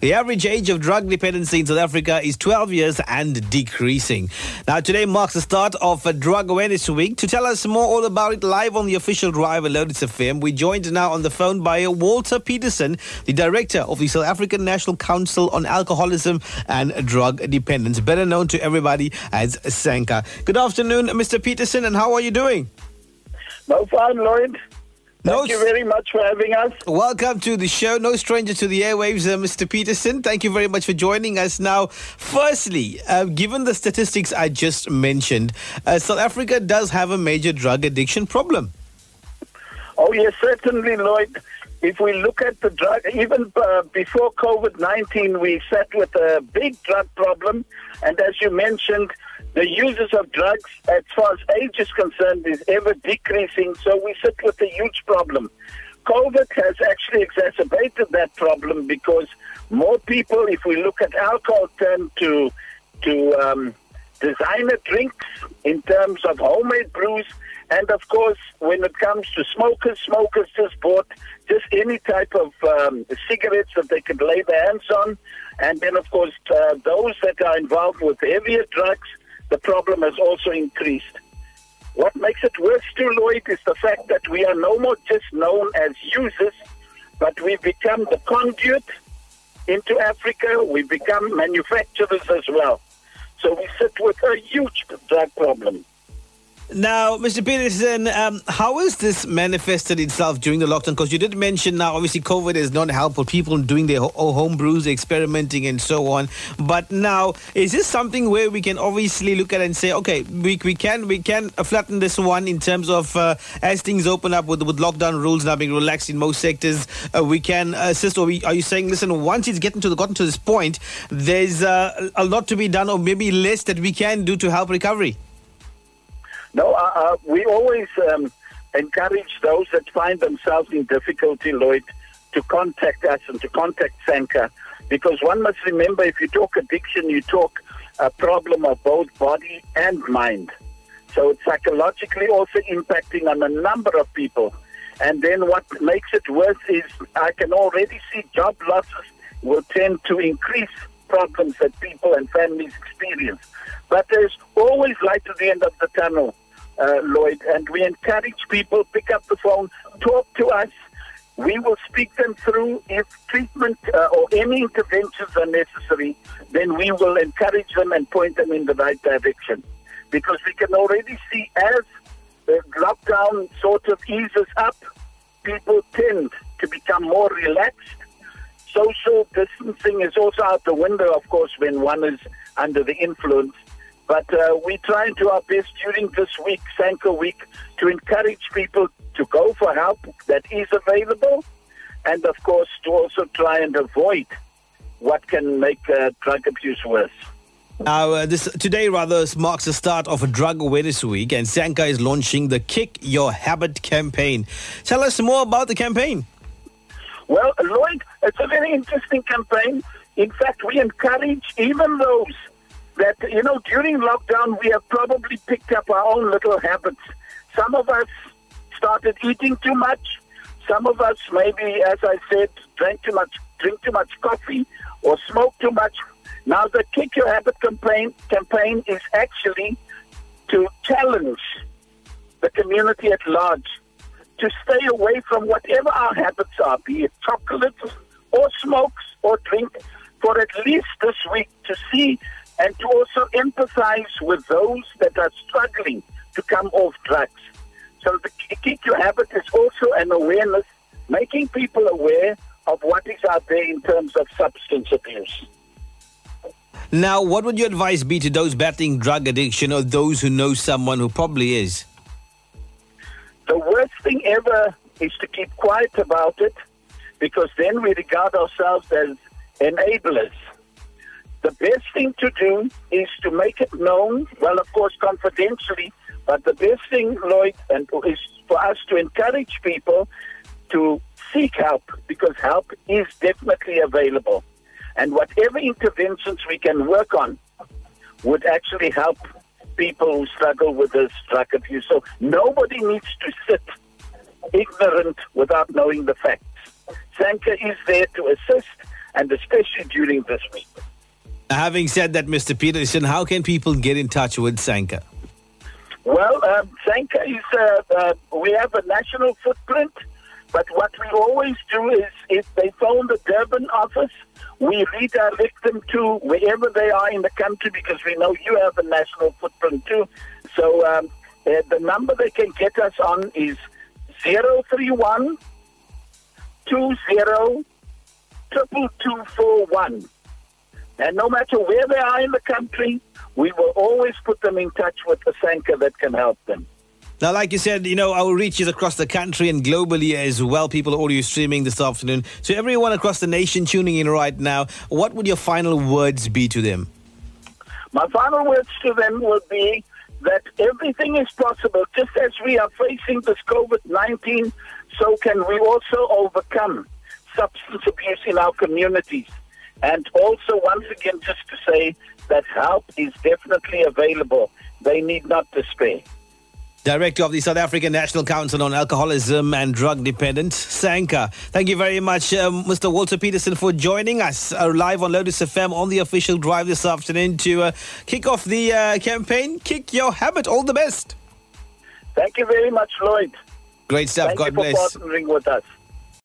The average age of drug dependency in South Africa is 12 years and decreasing. Now, today marks the start of Drug Awareness Week. To tell us more all about it, live on the official Drive Lotus FM, we're joined now on the phone by Walter Peterson, the director of the South African National Council on Alcoholism and Drug Dependence, better known to everybody as SANCA. Good afternoon, Mr. Peterson, and how are you doing? No fine, Lloyd. Thank No you very much for having us. Welcome to the show. No stranger to the airwaves, uh, Mr. Peterson. Thank you very much for joining us. Now, firstly, uh, given the statistics I just mentioned, uh, South Africa does have a major drug addiction problem. Oh, yes, certainly, Lloyd. If we look at the drug, even uh, before COVID 19, we sat with a big drug problem. And as you mentioned, the users of drugs, as far as age is concerned, is ever decreasing. So we sit with a huge problem. COVID has actually exacerbated that problem because more people, if we look at alcohol, turn to to um, designer drinks in terms of homemade brews. And of course, when it comes to smokers, smokers just bought just any type of um, cigarettes that they could lay their hands on. And then, of course, uh, those that are involved with heavier drugs, the problem has also increased. What makes it worse too, Lloyd, is the fact that we are no more just known as users, but we've become the conduit into Africa. We've become manufacturers as well. So we sit with a huge drug problem. Now, Mr. Peterson, um, how has this manifested itself during the lockdown? Because you did mention now, obviously, COVID is not with people doing their ho- home brews, experimenting, and so on. But now, is this something where we can obviously look at and say, okay, we, we can we can flatten this one in terms of uh, as things open up with with lockdown rules now being relaxed in most sectors, uh, we can assist. Or we, are you saying, listen, once it's getting to the gotten to this point, there's uh, a lot to be done, or maybe less that we can do to help recovery? No, uh, uh, we always um, encourage those that find themselves in difficulty, Lloyd, to contact us and to contact SANCA. Because one must remember if you talk addiction, you talk a problem of both body and mind. So it's psychologically also impacting on a number of people. And then what makes it worse is I can already see job losses will tend to increase problems that people and families experience. But there's always light at the end of the tunnel, uh, Lloyd, and we encourage people pick up the phone, talk to us. We will speak them through. If treatment uh, or any interventions are necessary, then we will encourage them and point them in the right direction. Because we can already see as the lockdown sort of eases up, people tend to become more relaxed. Social distancing is also out the window, of course, when one is under the influence. But uh, we try and do our best during this week, SANCA week, to encourage people to go for help that is available, and of course to also try and avoid what can make uh, drug abuse worse. Now, uh, this today rather marks the start of a drug awareness week, and SANCA is launching the Kick Your Habit campaign. Tell us more about the campaign. Well, Lloyd, it's a very interesting campaign. In fact, we encourage even those that, you know, during lockdown, we have probably picked up our own little habits. Some of us started eating too much. Some of us, maybe, as I said, drank too much, drink too much coffee or smoke too much. Now, the Kick Your Habit campaign, campaign is actually to challenge the community at large to stay away from whatever our habits are, be it chocolate or smokes or drink, for at least this week to see and to also empathize with those that are struggling to come off drugs. So the Kick Your Habit is also an awareness, making people aware of what is out there in terms of substance abuse. Now, what would your advice be to those battling drug addiction or those who know someone who probably is? The worst thing ever is to keep quiet about it because then we regard ourselves as enablers. The best thing to do is to make it known, well, of course, confidentially, but the best thing, Lloyd, and is for us to encourage people to seek help because help is definitely available. And whatever interventions we can work on would actually help people who struggle with this drug abuse. So nobody needs to sit ignorant without knowing the facts. SANCA is there to assist and especially during this week. Having said that, Mr. Peterson, how can people get in touch with SANCA? Well, um, SANCA is, uh, uh, we have a national footprint, but what we always do is if they phone the Durban office, we redirect them to wherever they are in the country because we know you have a national footprint too. So um, uh, the number they can get us on is 031 20 22241. And no matter where they are in the country, we will always put them in touch with the SANCA that can help them. Now, like you said, you know, our reach is across the country and globally as well. People are audio streaming this afternoon. So, everyone across the nation tuning in right now, what would your final words be to them? My final words to them would be that everything is possible. Just as we are facing this COVID 19, so can we also overcome substance abuse in our communities. And also, once again, just to say that help is definitely available. They need not despair. Director of the South African National Council on Alcoholism and Drug Dependence, SANCA. Thank you very much, um, Mr. Walter Peterson, for joining us uh, live on Lotus FM on the official drive this afternoon to uh, kick off the uh, campaign. Kick your habit. All the best. Thank you very much, Lloyd. Great stuff. Thank God you for bless. partnering with us.